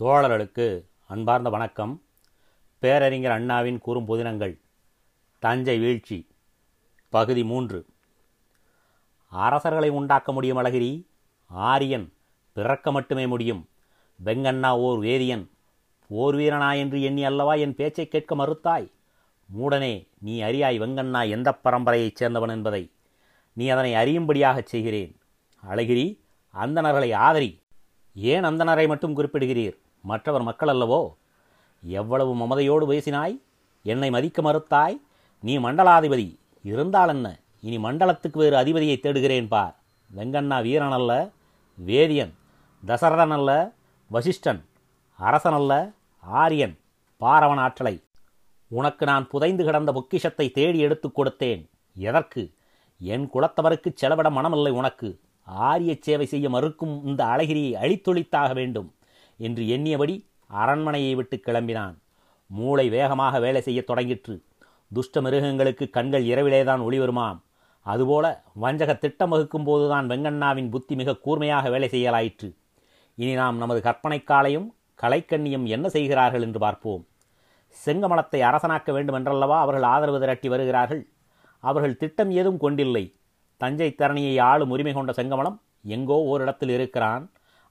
தோழர்களுக்கு அன்பார்ந்த வணக்கம். பேரறிஞர் அண்ணாவின் கூறும் புதினங்கள். தஞ்சை வீழ்ச்சி பகுதி மூன்று. அரசர்களை உண்டாக்க முடியும் அழகிரி ஆரியன் பிறக்க மட்டுமே முடியும். வெங்கண்ணா ஓர் வேதியன் போர் வீரனா என்று எண்ணி அல்லவா என் பேச்சை கேட்க மறுத்தாய்? மூடனே நீ அறியாய் வெங்கண்ணா எந்த பரம்பரையைச் சேர்ந்தவன் என்பதை. நீ அதனை அறியும்படியாகச் செய்கிறேன். அழகிரி அந்தணர்களை ஆதரி. ஏன் அந்தணரை மட்டும் குறிப்பிடுகிறீர்? மற்றவர் மக்கள் அல்லவோ எவ்வளவு மமதையோடு பேசினாய்? என்னை மதிக்க மறுத்தாய்? நீ மண்டலாதிபதி. இருந்தால் என்ன இனி மண்டலத்துக்கு வேறு அதிபதியை தேடுகிறேன் பார். வெங்கண்ணா வீரன் அல்ல வேதியன். தசரதன் அல்ல வசிஷ்டன். அரசன் அல்ல ஆரியன். பாரவன் ஆற்றலை. உனக்கு நான் புதைந்து கிடந்த பொக்கிஷத்தை தேடி எடுத்துக் கொடுத்தேன். எதற்கு? என் குலத்தவருக்கு செலவிட மனமில்லை உனக்கு. ஆரிய சேவை செய்ய மறுக்கும் இந்த அழகிரியை அழித்தொழித்தாக வேண்டும். என்று எண்ணியபடி அரண்மனையை விட்டு கிளம்பினான். மூளை வேகமாக வேலை செய்யத் தொடங்கிற்று. துஷ்ட மிருகங்களுக்கு கண்கள் இரவிலேதான் ஒளி வருமாம். அதுபோல வஞ்சக திட்டம் வகுக்கும் போதுதான் வெங்கண்ணாவின் புத்தி மிக கூர்மையாக வேலை செய்யலாயிற்று. இனி நாம் நமது கற்பனைக்காலையும் கலைக்கண்ணியும் என்ன செய்கிறார்கள் என்று பார்ப்போம். செங்கமலத்தை அரசனாக்க வேண்டுமென்றல்லவா அவர்கள் ஆதரவு திரட்டி வருகிறார்கள்? அவர்கள் திட்டம் ஏதும் கொண்டில்லை. தஞ்சை தரணியை ஆளும் உரிமை கொண்ட செங்கமலம் எங்கோ ஓரிடத்தில் இருக்கிறான்.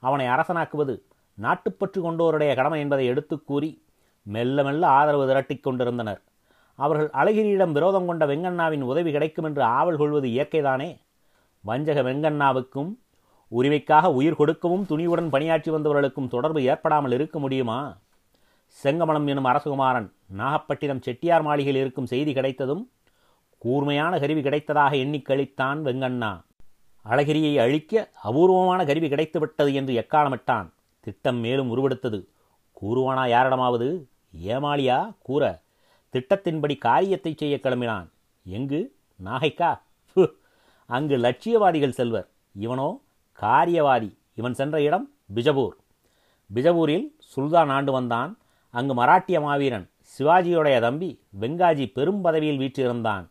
அவனை அரசனாக்குவது நாட்டுப்பற்று கொண்டோருடைய கடமை என்பதை எடுத்துக் கூறி மெல்ல மெல்ல ஆதரவு திரட்டிக் கொண்டிருந்தனர். அவர்கள் அழகிரியிடம் விரோதம் கொண்ட வெங்கண்ணாவின் உதவி கிடைக்கும் என்று ஆவல் கொள்வது இயற்கைதானே? வஞ்சக வெங்கண்ணாவுக்கும் உரிமைக்காக உயிர் கொடுக்கவும் துணிவுடன் பணியாற்றி வந்தவர்களுக்கும் தொடர்பு ஏற்படாமல் இருக்க முடியுமா? செங்கமலம் எனும் அரசகுமாரன் நாகப்பட்டினம் செட்டியார் மாளிகையில் இருக்கும் செய்தி கிடைத்ததும் கூர்மையான கருவி கிடைத்ததாக எண்ணி கழித்தான் வெங்கண்ணா. அழகிரியை அழிக்க அபூர்வமான கருவி கிடைத்துவிட்டது என்று எக்காலமிட்டான்? திட்டம் மேலும் உருவெடுத்தது. கூறுவானா யாரிடமாவது? ஏமாளியா? கூற. திட்டத்தின்படி காரியத்தை செய்ய கிளம்பினான். எங்கு? நாகைக்கா? அங்கு லட்சியவாதிகள் செல்வர். இவனோ காரியவாதி. இவன் சென்ற இடம் பிஜபூர். பிஜபூரில் சுல்தான் ஆண்டு வந்தான். அங்கு மராட்டிய மாவீரன் சிவாஜியுடைய தம்பி வெங்காஜி பெரும் பதவியில் வீற்றிருந்தான்.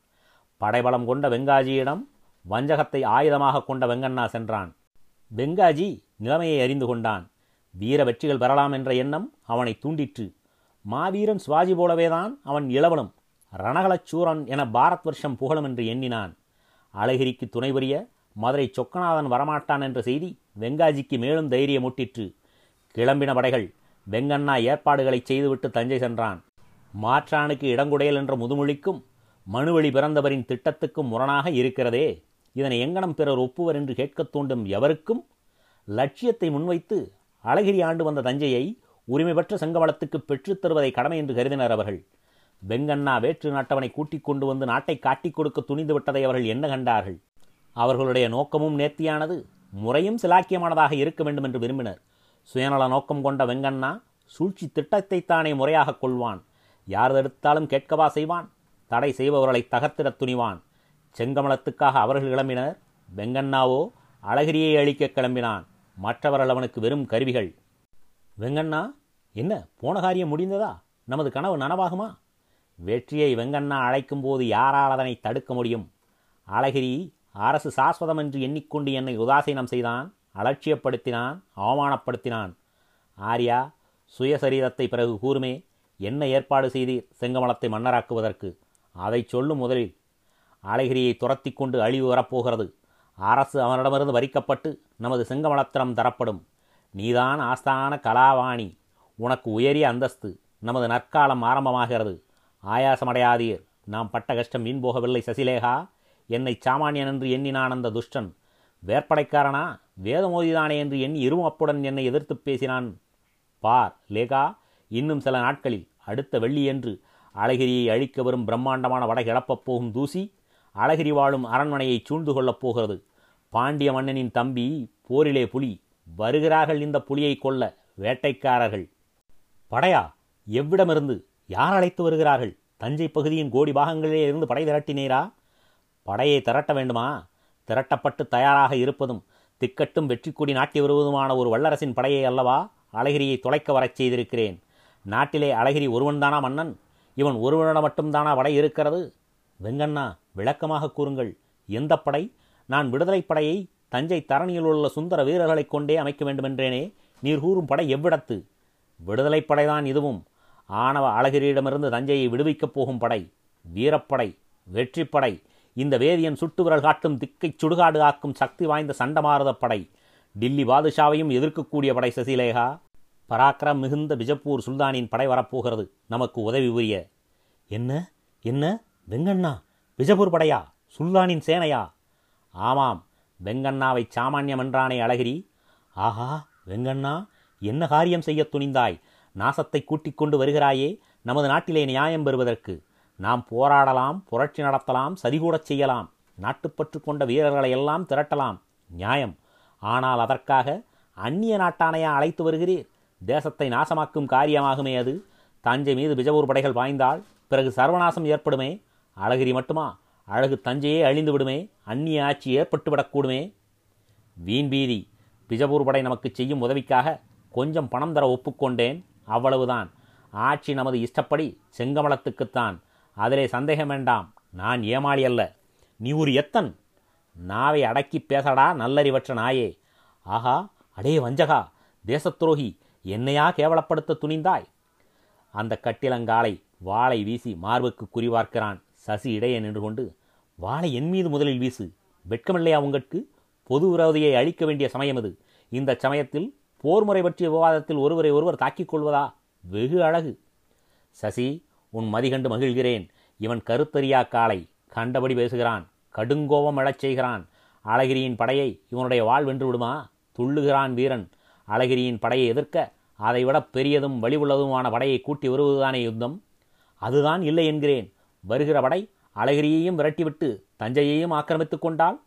படைபலம் கொண்ட வெங்காஜியிடம் வஞ்சகத்தை ஆயுதமாக கொண்ட வெங்கண்ணா சென்றான். வெங்காஜி நிலைமையை அறிந்து கொண்டான். வீர வெற்றிகள் பெறலாம் என்ற எண்ணம் அவனை தூண்டிற்று. மாவீரன் சுவாஜி போலவேதான் அவன் இளவனும் ரணகலச்சூரன் என பாரத் வருஷம் புகழும் என்று எண்ணினான். அழகிரிக்கு துணை புரிய மதுரை சொக்கநாதன் வரமாட்டான் என்ற செய்தி வெங்காஜிக்கு மேலும் தைரியமூட்டிற்று கிளம்பின படைகள் வெங்கண்ணா ஏற்பாடுகளை செய்துவிட்டு தஞ்சை சென்றான். மாற்றானுக்கு இடங்குடையல் என்ற முதுமொழிக்கும் மனுவழி பிறந்தவரின் திட்டத்துக்கும் முரணாக இருக்கிறதே. இதனை எங்கனம் பிறர் ஒப்புவர் என்று கேட்கத் தூண்டும் எவருக்கும்? லட்சியத்தை முன்வைத்து அழகிரி ஆண்டு வந்த தஞ்சையை உரிமை பெற்ற செங்கமலத்துக்கு பெற்றுத் தருவதை கடமை என்று கருதினர் அவர்கள். வெங்கண்ணா வேற்று நாட்டவனை கூட்டிக் கொண்டு வந்து நாட்டை காட்டிக் கொடுக்க துணிந்து விட்டதை அவர்கள் என்ன கண்டார்கள்? அவர்களுடைய நோக்கமும் நேர்த்தியானது முறையும் சிலாக்கியமானதாக இருக்க வேண்டும் என்று விரும்பினர். சுயநல நோக்கம் கொண்ட வெங்கண்ணா சூழ்ச்சி திட்டத்தைத்தானே முறையாகக் கொள்வான். யார் தடுத்தாலும் கேட்கவா செய்வான். தடை செய்பவர்களை தகர்த்திடத் துணிவான். செங்கமலத்துக்காக அவர்கள் கிளம்பினர். வெங்கண்ணாவோ அழகிரியை அழிக்க கிளம்பினான். மற்றவர்கள் அவனுக்கு வெறும் கருவிகள். வெங்கண்ணா என்ன போன காரியம் முடிந்ததா? நமது கனவு நனவாகுமா? வெற்றியை வெங்கண்ணா அழைக்கும் போது யாரால் அதனை தடுக்க முடியும்? அழகிரி அரசு சாஸ்வதம் என்று எண்ணிக்கொண்டு என்னை உதாசீனம் செய்தான் அலட்சியப்படுத்தினான் அவமானப்படுத்தினான். ஆர்யா சுயசரீரத்தை பிறகு கூறுமே என்ன ஏற்பாடு செய்தீர் செங்கமலத்தை மன்னராக்குவதற்கு? அதை சொல்லும் முதலில். அழகிரியை துரத்தி கொண்டு அழிவு வரப்போகிறது. அரசு அவனிடமிருந்து வரிக்கப்பட்டு நமது செங்கமலத்திடம் தரப்படும். நீதான் ஆஸ்தான கலாவாணி. உனக்கு உயரிய அந்தஸ்து. நமது நற்காலம் ஆரம்பமாகிறது. ஆயாசமடையாதீர். நாம் பட்ட கஷ்டம் வீண் போகவில்லை சசிலேகா. என்னை சாமானியன் என்று எண்ணினான் அந்த துஷ்டன். வேற்படைக்காரனா வேதமோதிதானே என்று எண்ணி இருமப்புடன் என்னை எதிர்த்து பேசினான். பார் லேகா இன்னும் சில நாட்களில் அடுத்த வெள்ளியன்று அழகிரியை அழிக்க வரும் பிரம்மாண்டமான வடை கிளப்பப் போகும் தூசி அழகிரி வாழும் அரண்மனையை சூழ்ந்து கொள்ளப் போகிறது. பாண்டிய மன்னனின் தம்பி போரிலே புலி வருகிறார்கள் இந்த புலியை கொல்ல வேட்டைக்காரர்கள். படையா எவ்விடமிருந்து யார் அழைத்து வருகிறார்கள்? தஞ்சை பகுதியின் கோடி பாகங்களிலே இருந்து படை திரட்டினீரா? படையை திரட்ட வேண்டுமா? திரட்டப்பட்டு தயாராக இருப்பதும் திக்கட்டும் வெற்றி கொடி நாட்டி வருவதுமான ஒரு வல்லரசின் படையை அல்லவா? அழகிரியை தொலைக்க வரச் செய்திருக்கிறேன். நாட்டிலே அழகிரி ஒருவன்தானா மன்னன்? இவன் ஒருவனிடம் மட்டும்தானா படை இருக்கிறது? வெங்கண்ணா விளக்கமாக கூறுங்கள். எந்த படை? நான் விடுதலைப் படையை தஞ்சை தரணியில் உள்ள சுந்தர வீரர்களைக் கொண்டே அமைக்க வேண்டுமென்றேனே. நீர் கூறும் படை எவ்விடத்து? விடுதலைப் படைதான் இதுவும். ஆணவ அழகிரியிடமிருந்து தஞ்சையை விடுவிக்கப் போகும் படை. வீரப்படை வெற்றிப்படை இந்த வேதியன் சுட்டு விரல் காட்டும் திக்கை சுடுகாடு ஆக்கும் சக்தி வாய்ந்த சண்டமாரத படை. டில்லி பாதுஷாவையும் எதிர்க்கக்கூடிய படை சசிலேகா. பராக்கிரம் மிகுந்த பிஜப்பூர் சுல்தானின் படை வரப்போகிறது. நமக்கு உதவி புரிய. என்ன? என்ன? வெங்கண்ணா விஜபூர் படையா சுல்தானின் சேனையா? ஆமாம் வெங்கண்ணாவை சாமானியம் என்றானே அழகிரி. ஆஹா வெங்கண்ணா என்ன காரியம் செய்யத் துணிந்தாய்? நாசத்தை கூட்டிக் கொண்டு வருகிறாயே நமது நாட்டிலே நியாயம் பெறுவதற்கு. நாம் போராடலாம் புரட்சி நடத்தலாம் சதிகூடச் செய்யலாம். நாட்டுப்பற்று கொண்ட வீரர்களை எல்லாம் திரட்டலாம். நியாயம். ஆனால் அதற்காக அந்நிய நாட்டானையா அழைத்து வருகிறீர்? தேசத்தை நாசமாக்கும் காரியமாகுமே அது. தஞ்சை மீது பிஜப்பூர் படைகள் பாய்ந்தால் பிறகு சர்வநாசம் ஏற்படுமே. அழகிரி மட்டுமா? அழகு தஞ்சையே அழிந்து விடுமே அந்நிய ஆட்சி ஏற்பட்டு விடக்கூடுமே வீண் பீதி பிஜப்பூர் படை நமக்கு செய்யும் உதவிக்காக கொஞ்சம் பணம் தர ஒப்புக்கொண்டேன் அவ்வளவுதான். ஆட்சி நமது இஷ்டப்படி செங்கமலத்துக்குத்தான். அதிலே சந்தேகம் வேண்டாம் நான் ஏமாளி அல்ல. நீ ஒரு எத்தன்? நாவை அடக்கி பேசடா நல்லறிவற்ற நாயே. ஆஹா அடே வஞ்சகா தேசத்துரோகி என்னையா கேவலப்படுத்த துணிந்தாய்? அந்த கட்டிலங்காலை வாளை வீசி மார்புக்கு குறிவார்க்கிறான் சசி இடையே நின்று கொண்டு வாளை என் மீது முதலில் வீசு. வெட்கமில்லையா உங்கட்கு? பொது விரோதியை அழிக்க வேண்டிய சமயம் அது. இந்த சமயத்தில் போர் முறை பற்றிய விவாதத்தில் ஒருவரை ஒருவர் தாக்கிக் கொள்வதா? வெகு அழகு. சசி உன் மதிகண்டு மகிழ்கிறேன். இவன் கருத்தறியா காலை கண்டபடி பேசுகிறான். கடுங்கோபம் எழச் செய்கிறான். அழகிரியின் படையை இவனுடைய வாழ் வென்று விடுமா? துள்ளுகிறான் வீரன். அழகிரியின் படையை எதிர்க்க அதைவிட பெரியதும் வலிவுள்ளதுமான படையை கூட்டி வருவதுதானே யுத்தம்? அதுதான் இல்லை என்கிறேன். வருகிற படை அழகிரியையும் விரட்டிவிட்டு தஞ்சையையும் ஆக்கிரமித்துக் கொண்டால்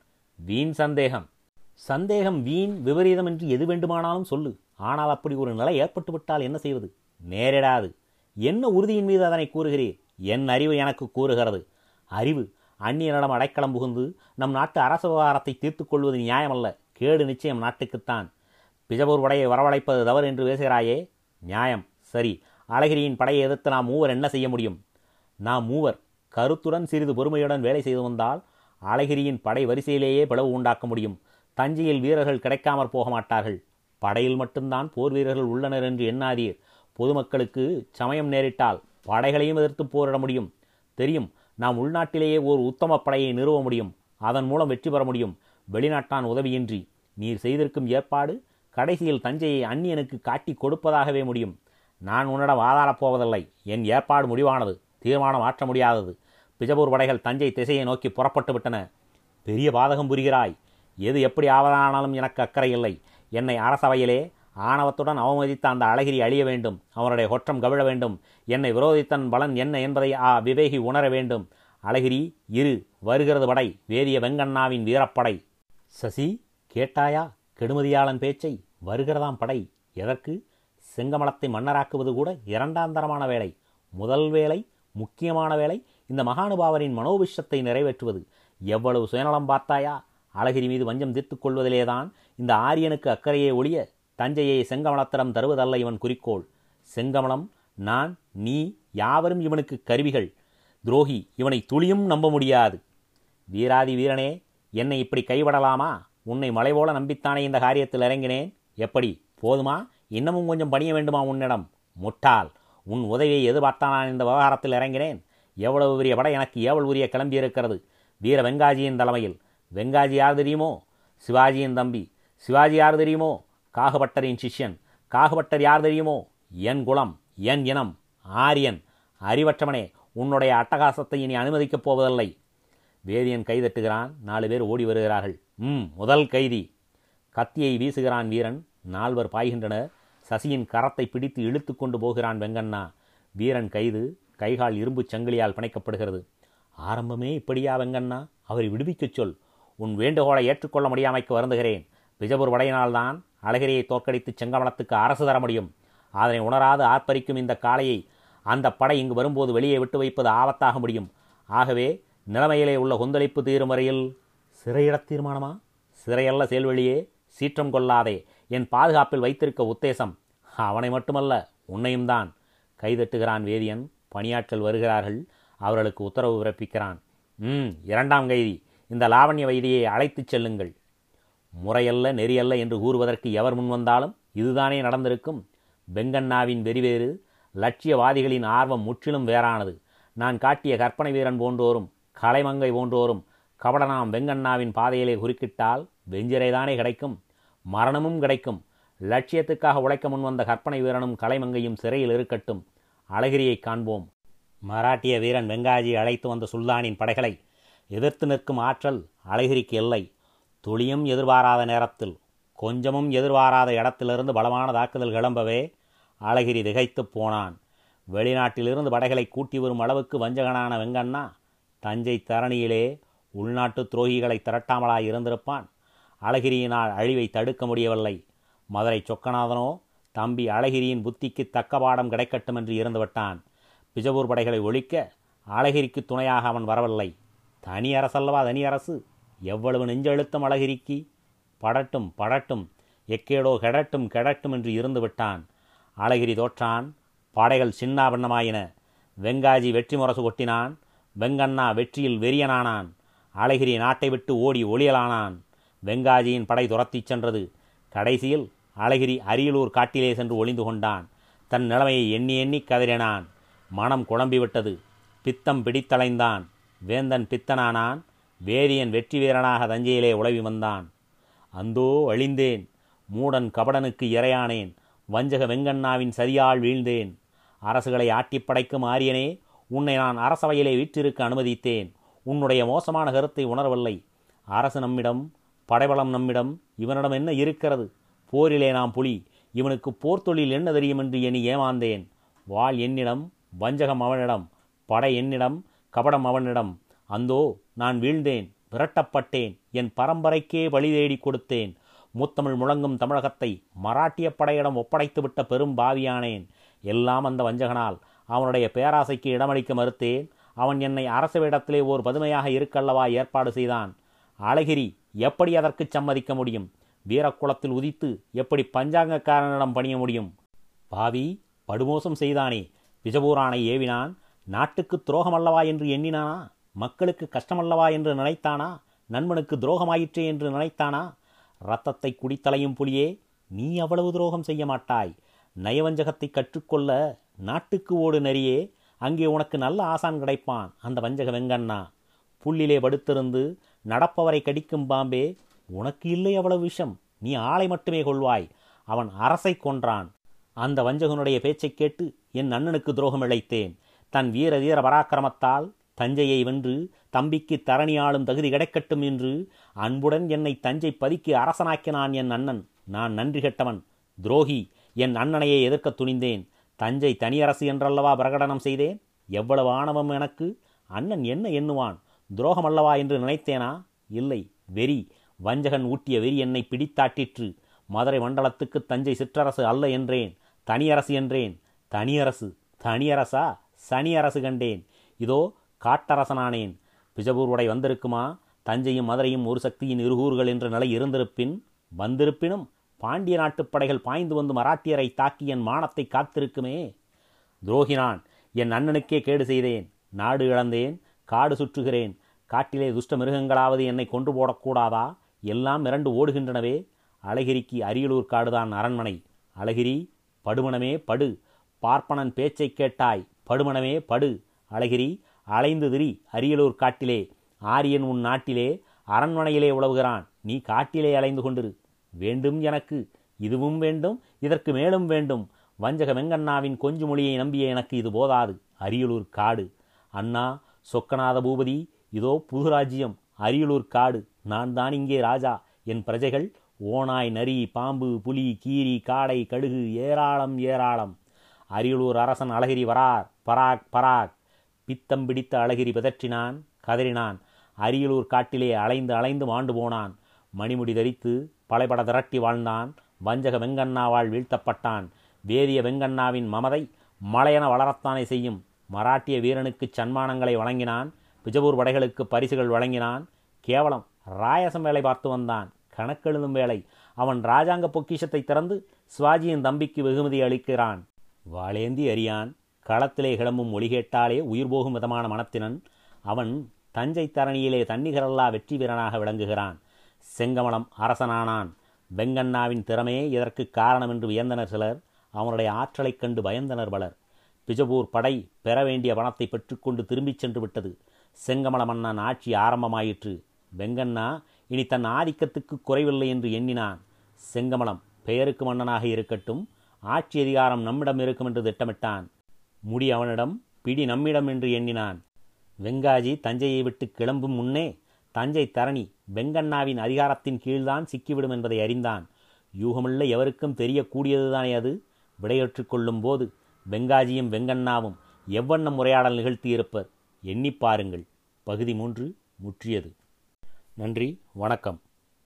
வீண் சந்தேகம். சந்தேகம் வீண் விபரீதம் என்று எது வேண்டுமானாலும் சொல்லு. ஆனால் அப்படி ஒரு நிலை ஏற்பட்டுவிட்டால் என்ன செய்வது? நேரிடாது. என்ன உறுதியின் மீது அதனை கூறுகிறீர்? என் அறிவு எனக்கு கூறுகிறது. அறிவு அந்நியனிடம் அடைக்கலம் புகுந்து நம் நாட்டு அரசு விவகாரத்தை தீர்த்து கொள்வது நியாயமல்ல. கேடு நிச்சயம் நாட்டுக்குத்தான். பிஜபூர் படையை வரவழைப்பது தவறு என்று பேசுகிறாயே. நியாயம். சரி. அழகிரியின் படையை எதிர்த்து நாம் மூவர் என்ன செய்ய முடியும்? நாம் மூவர் கருத்துடன் சிறிது பொறுமையுடன் வேலை செய்து வந்தால் அழகிரியின் படை வரிசையிலேயே பிளவு உண்டாக்க முடியும். தஞ்சையில் வீரர்கள் கிடைக்காமற் போக மாட்டார்கள். படையில் மட்டும்தான் போர் வீரர்கள் உள்ளனர் என்று எண்ணாதீர். பொதுமக்களுக்கு சமயம் நேரிட்டால் படைகளையும் எதிர்த்து போரிட முடியும். தெரியும் நாம் உள்நாட்டிலேயே ஓர் உத்தம படையை நிறுவ முடியும். அதன் மூலம் வெற்றி பெற முடியும். வெளிநாட்டான் உதவியின்றி. நீர் செய்திருக்கும் ஏற்பாடு கடைசியில் தஞ்சையை அந்நியனுக்கு காட்டி கொடுப்பதாகவே முடியும். நான் உன்னிடம் வாதாடப் போவதில்லை. என் ஏற்பாடு முடிவானது. தீர்மானம் ஆற்ற முடியாதது. பிஜப்பூர் படைகள் தஞ்சை திசையை நோக்கி புறப்பட்டு விட்டன. பெரிய பாதகம் புரிகிறாய். எது எப்படி ஆவதானாலும் எனக்கு அக்கறை இல்லை. என்னை அரசவையிலே ஆணவத்துடன் அவமதித்த அந்த அழகிரி அழிய வேண்டும். அவனுடைய ஒற்றம் கவிழ வேண்டும். என்னை விரோதித்தன் பலன் என்ன என்பதை ஆ விவேகி உணர வேண்டும். அழகிரி இரு வருகிறது படை வேதிய வெங்கண்ணாவின் வீரப்படை. சசி கேட்டாயா? கெடுமதியாளன் பேச்சை. வருகிறதாம் படை. எதற்கு? செங்கமலத்தை மன்னராக்குவது கூட இரண்டாந்தரமான வேலை. முதல் வேலை முக்கியமான வேலை. இந்த மகானுபாவரின் மனோபிஷத்தை நிறைவேற்றுவது எவ்வளவு சுயநலம் பார்த்தாயா? அழகிரி மீது வஞ்சம் தீர்த்து கொள்வதிலேதான் இந்த ஆரியனுக்கு அக்கறையே ஒழிய தஞ்சையை செங்கமலத்தரம் தருவதல்ல இவன் குறிக்கோள். செங்கமலம் நான் நீ யாவரும் இவனுக்கு கருவிகள். துரோகி இவனை துளியும் நம்ப முடியாது. வீராதி வீரனே என்னை இப்படி கைவிடலாமா? உன்னை மலை போல நம்பித்தானே இந்த காரியத்தில் இறங்கினேன். எப்படி? போதுமா? இன்னமும் கொஞ்சம் பணிய வேண்டுமா உன்னிடம்? முட்டாள்! உன் உதவியை எதிர்பார்த்தான் நான் இந்த விவகாரத்தில் இறங்கினேன். எவ்வளவு பெரிய படை எனக்கு ஏவல் உரிய கிளம்பியிருக்கிறது வீர வெங்காஜியின் தலைமையில். வெங்காஜி யார் தெரியுமோ? சிவாஜியின் தம்பி. சிவாஜி யார் தெரியுமோ? காகபட்டரின் சிஷ்யன். காகபட்டர் யார் தெரியுமோ? என் குலம் என் இனம் ஆரியன். அறிவற்றவனே உன்னுடைய அட்டகாசத்தை இனி அனுமதிக்கப் போவதில்லை. வேதியன் கைதட்டுகிறான். நாலு பேர் ஓடி வருகிறார்கள். ம் முதல் கைதி. கத்தியை வீசுகிறான் வீரன். நால்வர் பாய்கின்றனர். சசியின் கரத்தை பிடித்து இழுத்து கொண்டு போகிறான் வெங்கண்ணா. வீரன் கைது. கைகால் இரும்புச் சங்கிலியால் பிணைக்கப்படுகிறது. ஆரம்பமே இப்படியா வெங்கண்ணா? அவரை விடுவிக்கச் சொல். உன் வேண்டுகோளை ஏற்றுக்கொள்ள முடியாமைக்கு வருந்துகிறேன். பிஜபூர் படையினால்தான் அழகிரியை தோற்கடித்து செங்கமலத்துக்கு அரசு தர முடியும். அதனை உணராது ஆர்ப்பரிக்கும் இந்த காளையை அந்த படை இங்கு வரும்போது வெளியே விட்டு வைப்பது ஆபத்தாக முடியும். ஆகவே நிலைமையிலே உள்ள கொந்தளிப்பு தீரும் வரையில் சிறையிடத் தீர்மானமா? சிறையல்ல செயல்வெளியே சீற்றம் கொள்ளாதே. என் பாதுகாப்பில் வைத்திருக்க உத்தேசம். அவனை மட்டுமல்ல உன்னையும் தான் கைதட்டுகிறான் வேதியன். பணியாட்கள் வருகிறார்கள் அவர்களுக்கு உத்தரவு பிறப்பிக்கிறான். ம் இரண்டாம் கைதி இந்த லாவண்ய வைதியை அழைத்துச் செல்லுங்கள். முறையல்ல நெறியல்ல என்று கூறுவதற்கு எவர் முன்வந்தாலும் இதுதானே நடந்திருக்கும். பெங்கண்ணாவின் வெறிவேறு லட்சியவாதிகளின் ஆர்வம் முற்றிலும் வேறானது. நான் காட்டிய கற்பனை வீரன் போன்றோரும் கலைமங்கை போன்றோரும் கபடனாம் வெங்கண்ணாவின் பாதையிலே குறுக்கிட்டால் வெஞ்சிரைதானே கிடைக்கும். மரணமும் கிடைக்கும். லட்சியத்துக்காக உழைக்க முன்வந்த கற்பனை வீரனும் கலைமங்கையும் சிறையில் இருக்கட்டும். அழகிரியை காண்போம். மராட்டிய வீரன் வெங்காஜி அழைத்து வந்த சுல்தானின் படைகளை எதிர்த்து நிற்கும் ஆற்றல் அழகிரிக்கு இல்லை. துளியும் எதிர்பாராத நேரத்தில் கொஞ்சமும் எதிர்பாராத இடத்திலிருந்து பலமான தாக்குதல் கிளம்பவே அழகிரி திகைத்துப் போனான். வெளிநாட்டிலிருந்து படைகளை கூட்டி வரும் அளவுக்கு வஞ்சகனான வெங்கண்ணா தஞ்சை தரணியிலே உள்நாட்டு துரோகிகளை திரட்டாமலாய் இருந்திருப்பான். அழகிரியினால் அழிவை தடுக்க முடியவில்லை. மதுரை சொக்கநாதனோ தம்பி அழகிரியின் புத்திக்கு தக்க பாடம் கிடைக்கட்டும் என்று இருந்துவிட்டான் பிஜப்பூர் படைகளை ஒழிக்க அழகிரிக்கு துணையாக அவன் வரவில்லை. தனி அரசல்லவா தனி அரசு? எவ்வளவு நெஞ்செழுத்தம் அழகிரிக்கு? படட்டும் படட்டும் எக்கேடோ கெடட்டும் கெடட்டும் என்று இருந்து விட்டான் அழகிரி தோற்றான். படைகள் சின்னாபின்னமாயின வெங்காஜி வெற்றி முரசு கொட்டினான். வெங்கண்ணா வெற்றியில் வெறியனானான். அழகிரி நாட்டை விட்டு ஓடி ஒளியலானான். வெங்காஜியின் படை துரத்திச் சென்றது. கடைசியில் அழகிரி அரியலூர் காட்டிலே சென்று ஒளிந்து கொண்டான். தன் நிலைமையை எண்ணி எண்ணி கதறினான். மனம் குழம்பிவிட்டது பித்தம் பிடித்தலைந்தான். வேந்தன் பித்தனானான். வேதியன் வெற்றி வீரனாக தஞ்சையிலே உழவி வந்தான். அந்தோ அழிந்தேன். மூடன் கபடனுக்கு இரையானேன். வஞ்சக வெங்கண்ணாவின் சரியால் வீழ்ந்தேன். அரசுகளை ஆட்டிப் படைக்கும் ஆரியனே உன்னை நான் அரசவையிலே வீற்றிருக்க அனுமதித்தேன். உன்னுடைய மோசமான கருத்தை உணரவில்லை. அரசு நம்மிடம் படைபலம் நம்மிடம் இவனிடம் என்ன இருக்கிறது? போரிலே நாம் புலி. இவனுக்கு போர்த்தொழில் என்ன தெரியும் என்று எண்ணி ஏமாந்தேன். வாள் என்னிடம் வஞ்சகம் அவனிடம் படை என்னிடம் கபடம் அவனிடம். அந்தோ நான் வீழ்ந்தேன் விரட்டப்பட்டேன் என் பரம்பரைக்கே வழி தேடி கொடுத்தேன். முத்தமிழ் முழங்கும் தமிழகத்தை மராட்டிய படையிடம் ஒப்படைத்துவிட்ட பெரும் பாவியானேன். எல்லாம் அந்த வஞ்சகனால். அவனுடைய பேராசைக்கு இடமளிக்க மறுத்தேன். அவன் என்னை அரச வேடத்திலே ஓர் பதுமையாக இருக்கல்லவா ஏற்பாடு செய்தான். அழகிரி எப்படி அதற்கு சம்மதிக்க முடியும்? வீரக்குளத்தில் உதித்து எப்படி பஞ்சாங்கக்காரனிடம் பணிய முடியும்? பாவி படுமோசம் செய்தானே. விஜபூரானை ஏவினான். நாட்டுக்கு துரோகமல்லவா என்று எண்ணினானா? மக்களுக்கு கஷ்டமல்லவா என்று நினைத்தானா? நண்பனுக்கு துரோகமாயிற்றே என்று நினைத்தானா? ரத்தத்தை குடித்தலையும் புலியே நீ அவ்வளவு துரோகம் செய்ய மாட்டாய். நயவஞ்சகத்தை கற்றுக்கொள்ள நாட்டுக்கு ஓடு நரியே அங்கே உனக்கு நல்ல ஆசான் கிடைப்பான். அந்த வஞ்சக வெங்கண்ணா. புல்லிலே படுத்திருந்து நடப்பவரை கடிக்கும் பாம்பே. உனக்கு இல்லை அவ்வளவு விஷம். நீ ஆளை மட்டுமே கொள்வாய். அவன் அரசை கொன்றான். அந்த வஞ்சகனுடைய பேச்சைக் கேட்டு என் அண்ணனுக்கு துரோகம் இழைத்தேன். தன் வீர வீர பராக்கிரமத்தால் தஞ்சையை வென்று தம்பிக்கு தரணி ஆளும் தகுதி கிடைக்கட்டும் என்று அன்புடன் என்னை தஞ்சை பதிக்கு அரசனாக்கினான் என் அண்ணன் நான் நன்றி கெட்டவன். துரோகி. என் அண்ணனையே எதிர்க்கத் துணிந்தேன். தஞ்சை தனியரசு என்றல்லவா பிரகடனம் செய்தேன்? எவ்வளவு ஆணவம் எனக்கு. அண்ணன் என்ன எண்ணுவான்? துரோகம் அல்லவா என்று நினைத்தேனா? இல்லை. வெறி. வஞ்சகன் ஊட்டிய வெறி என்னை பிடித்தாட்டிற்று. மதுரை மண்டலத்துக்கு தஞ்சை சிற்றரசு அல்ல என்றேன். தனியரசு என்றேன். தனியரசு. தனியரசா? சனி அரசு கண்டேன். இதோ காட்டரசனானேன். பிஜபூர் உடை வந்திருக்குமா? தஞ்சையும் மதுரையும் ஒரு சக்தியின் இருகூறுகள் என்ற நிலை இருந்திருப்பின் வந்திருப்பினும் பாண்டிய நாட்டுப் படைகள் பாய்ந்து வந்து மராட்டியரை தாக்கி என் மானத்தை காத்திருக்குமே? துரோகினான் என் அண்ணனுக்கே கேடு செய்தேன். நாடு இழந்தேன். காடு சுற்றுகிறேன். காட்டிலே துஷ்ட மிருகங்களாவது என்னை கொன்று போடக்கூடாதா எல்லாம் மிரண்டு ஓடுகின்றனவே. அழகிரிக்கு அரியலூர் காடுதான் அரண்மனை. அழகிரி படுமணமே படு. பார்ப்பனன் பேச்சைக் கேட்டாய் படுமணமே படு. அழகிரி அலைந்து திரி அரியலூர் காட்டிலே. ஆரியன் உன் நாட்டிலே அரண்மனையிலே உழவுகிறான். நீ காட்டிலே அலைந்து கொண்டிரு. வேண்டும் எனக்கு இதுவும் வேண்டும் இதற்கு மேலும் வேண்டும். வஞ்சக வெங்கண்ணாவின் கொஞ்சு மொழியை நம்பிய எனக்கு இது போதாது. அரியலூர் காடு. அண்ணா சொக்கநாத பூபதி இதோ புது ராஜ்யம் அரியலூர் காடு. நான் தான் இங்கே ராஜா. என் பிரஜைகள் ஓனாய் நரி பாம்பு புலி கீரி காடை கடுகு ஏராளம் ஏராளம். அரியலூர் அரசன் அழகிரி வரார். பராக் பராக். பித்தம் பிடித்த அழகிரி பிதற்றினான் கதறினான். அரியலூர் காட்டிலே அலைந்து அலைந்து மாண்டு போனான். மணிமுடி தரித்து பலைபட திரட்டி வாழ்ந்தான். வஞ்சக வெங்கண்ணாவால் வீழ்த்தப்பட்டான். வேதிய வெங்கண்ணாவின் மமதை மலையென வளரத்தானே செய்யும். மராட்டிய வீரனுக்கு சன்மானங்களை வழங்கினான். பிஜபூர் படைகளுக்கு பரிசுகள் வழங்கினான். கேவலம். ராயசம் வேலை பார்த்து வந்தான். கணக்கெழுதும் வேலை அவன் ராஜாங்க பொக்கிஷத்தை திறந்து சிவாஜியின் தம்பிக்கு வெகுமதி அளிக்கிறான். வாளேந்தி அறியான். களத்திலே கிளம்பும் ஒளி கேட்டாலே உயிர் போகும் விதமான மனத்தினன். அவன் தஞ்சை தரணியிலே தன்னிகரல்லா வெற்றி வீரனாக விளங்குகிறான். செங்கமலம் அரசனானான். வெங்கண்ணாவின் திறமையே இதற்கு காரணம் என்று வியந்தனர் சிலர். அவனுடைய ஆற்றலைக் கண்டு பயந்தனர் பலர். பிஜபூர் படை பெற வேண்டிய பணத்தை பெற்றுக்கொண்டு திரும்பிச் சென்று விட்டது. செங்கமல மன்னன் ஆட்சி ஆரம்பமாயிற்று. வெங்கண்ணா இனி தன் ஆதிக்கத்துக்கு குறைவில்லை என்று எண்ணினான். செங்கமலம் பெயருக்கு மன்னனாக இருக்கட்டும் ஆட்சி அதிகாரம் நம்மிடம் இருக்கும் என்று திட்டமிட்டான். முடி அவனிடம் பிடி நம்மிடம் என்று எண்ணினான். வெங்காஜி தஞ்சையை விட்டு கிளம்பும் முன்னே தஞ்சை தரணி வெங்கண்ணாவின் அதிகாரத்தின் கீழ்தான் சிக்கிவிடும் என்பதை அறிந்தான். யூகமுள்ள எவருக்கும் தெரியக்கூடியதுதானே அது? விடையற்று கொள்ளும் போது வெங்காஜியும் வெங்கண்ணாவும் எவ்வண்ணம் உரையாடல் நிகழ்த்தியிருப்பர்? எண்ணிப் பாருங்கள். பகுதி மூன்று முற்றியது. நன்றி வணக்கம்.